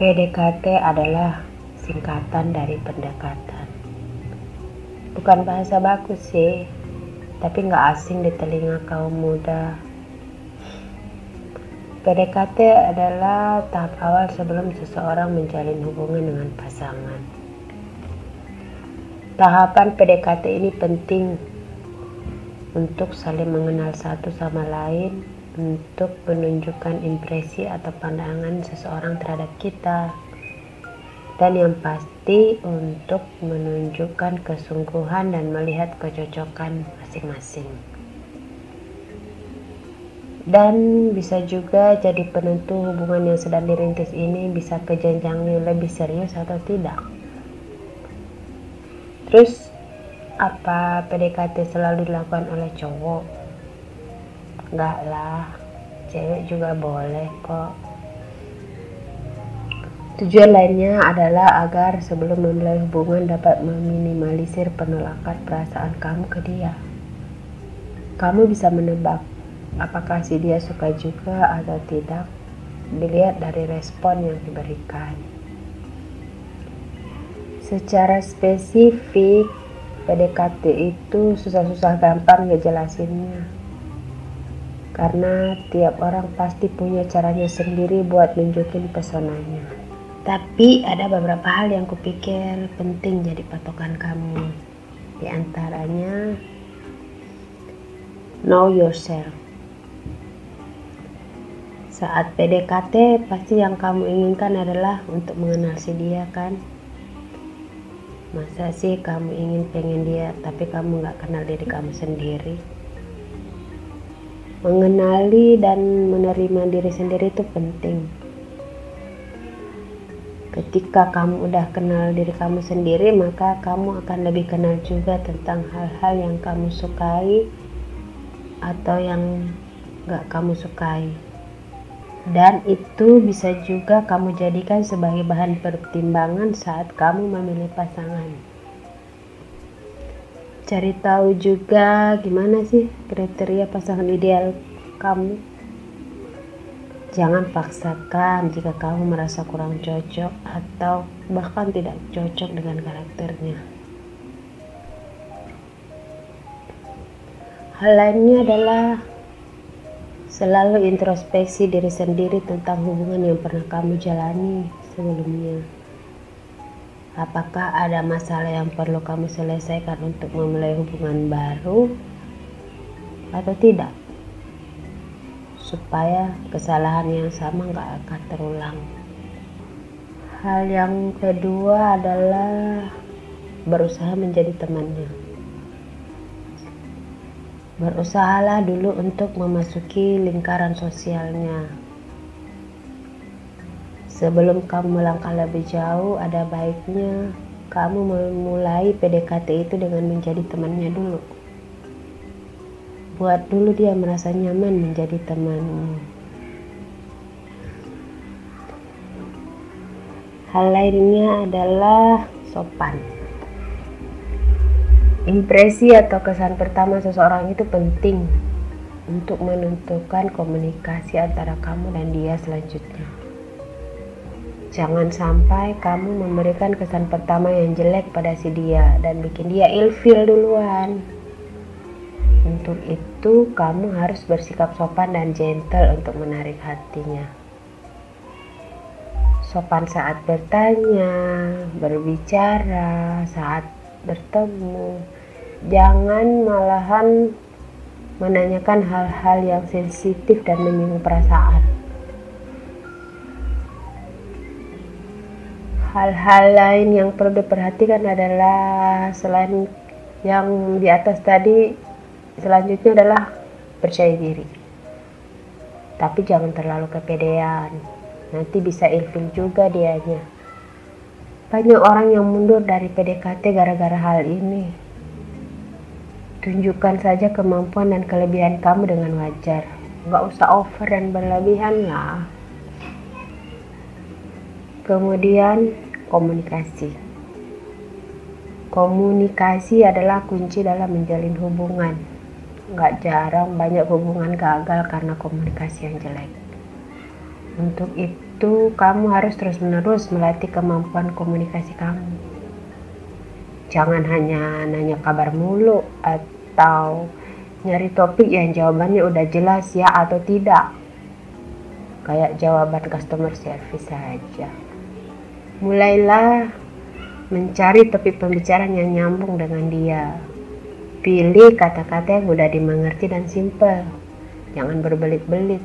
PDKT adalah singkatan dari pendekatan. Bukan bahasa bagus sih, tapi nggak asing di telinga kaum muda. PDKT adalah tahap awal sebelum seseorang menjalin hubungan dengan pasangan. Tahapan PDKT ini penting untuk saling mengenal satu sama lain, untuk menunjukkan impresi atau pandangan seseorang terhadap kita, dan yang pasti untuk menunjukkan kesungguhan dan melihat kecocokan masing-masing. Dan bisa juga jadi penentu hubungan yang sedang dirintis ini bisa ke jenjang lebih serius atau tidak. Terus apa PDKT selalu dilakukan oleh cowok enggak lah. Cewek juga boleh kok. Tujuan lainnya adalah agar sebelum memulai hubungan dapat meminimalisir penolakan perasaan kamu ke dia. Kamu bisa menebak apakah si dia suka juga atau tidak dilihat dari respon yang diberikan. Secara spesifik PDKT itu susah-susah gampang ngejelasinnya karena tiap orang pasti punya caranya sendiri buat nunjukin pesonanya. Tapi ada beberapa hal yang kupikir penting jadi patokan kamu. Di antaranya know yourself. Saat PDKT pasti yang kamu inginkan adalah untuk mengenal si dia kan? Masa sih kamu ingin pengen dia tapi kamu gak kenal diri kamu sendiri? Mengenali dan menerima diri sendiri itu penting. Ketika kamu udah kenal diri kamu sendiri, maka kamu akan lebih kenal juga tentang hal-hal yang kamu sukai atau yang gak kamu sukai dan itu bisa juga kamu jadikan sebagai bahan pertimbangan saat kamu memilih pasangan. Cari tahu juga gimana sih kriteria pasangan ideal kamu. Jangan paksakan jika kamu merasa kurang cocok atau bahkan tidak cocok dengan karakternya. Hal lainnya adalah Selalu introspeksi diri sendiri tentang hubungan yang pernah kamu jalani sebelumnya. Apakah ada masalah yang perlu kamu selesaikan untuk memulai hubungan baru atau tidak? Supaya kesalahan yang sama nggak akan terulang. Hal yang kedua adalah berusaha menjadi temannya. Berusahalah dulu untuk memasuki lingkaran sosialnya. Sebelum kamu melangkah lebih jauh, ada baiknya kamu memulai PDKT itu dengan menjadi temannya dulu. Buat dulu dia merasa nyaman menjadi temanmu. Hal lainnya adalah sopan. Impresi atau kesan pertama seseorang itu penting untuk menentukan komunikasi antara kamu dan dia selanjutnya. Jangan sampai kamu memberikan kesan pertama yang jelek pada si dia dan bikin dia ilfil duluan. Untuk itu, kamu harus bersikap sopan dan gentle untuk menarik hatinya. Sopan saat bertanya, berbicara, saat bertemu jangan malahan menanyakan hal-hal yang sensitif dan menyinggung perasaan hal-hal lain yang perlu diperhatikan adalah selain yang di atas tadi selanjutnya adalah percaya diri tapi jangan terlalu kepedean nanti bisa ilfil juga dianya banyak orang yang mundur dari PDKT gara-gara hal ini. Tunjukkan saja kemampuan dan kelebihan kamu dengan wajar. Gak usah over dan berlebihan lah. Kemudian komunikasi. Komunikasi adalah kunci dalam menjalin hubungan. Gak jarang banyak hubungan gagal karena komunikasi yang jelek. Untuk itu kamu harus terus-menerus melatih kemampuan komunikasi kamu. Jangan hanya nanya kabar mulu atau nyari topik yang jawabannya udah jelas ya atau tidak. Kayak jawaban customer service saja. Mulailah mencari topik pembicaraan yang nyambung dengan dia. Pilih kata-kata yang mudah dimengerti dan simple. Jangan berbelit-belit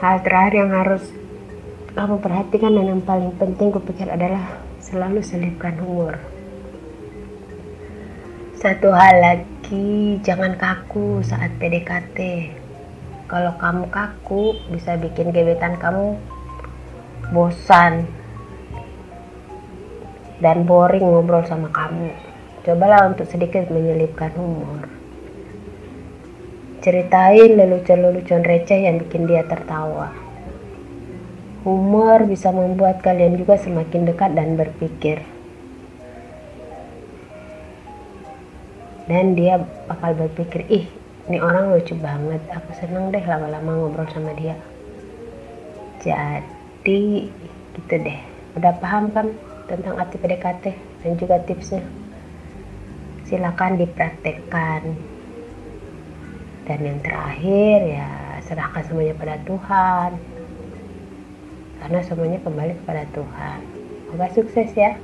hal terakhir yang harus kamu perhatikan dan yang paling penting kupikir adalah selalu selipkan humor satu hal lagi jangan kaku saat PDKT kalau kamu kaku bisa bikin gebetan kamu bosan dan boring ngobrol sama kamu cobalah untuk sedikit menyelipkan humor Ceritain lelucon-lelucon receh yang bikin dia tertawa. Humor bisa membuat kalian juga semakin dekat dan berpikir. Dan dia bakal berpikir, ih ini orang lucu banget, aku seneng deh lama-lama ngobrol sama dia. Jadi gitu deh, udah paham kan tentang arti PDKT dan juga tipsnya? Silakan dipraktekkan. Dan yang terakhir ya serahkan semuanya pada Tuhan. Karena semuanya kembali kepada Tuhan. Semoga sukses ya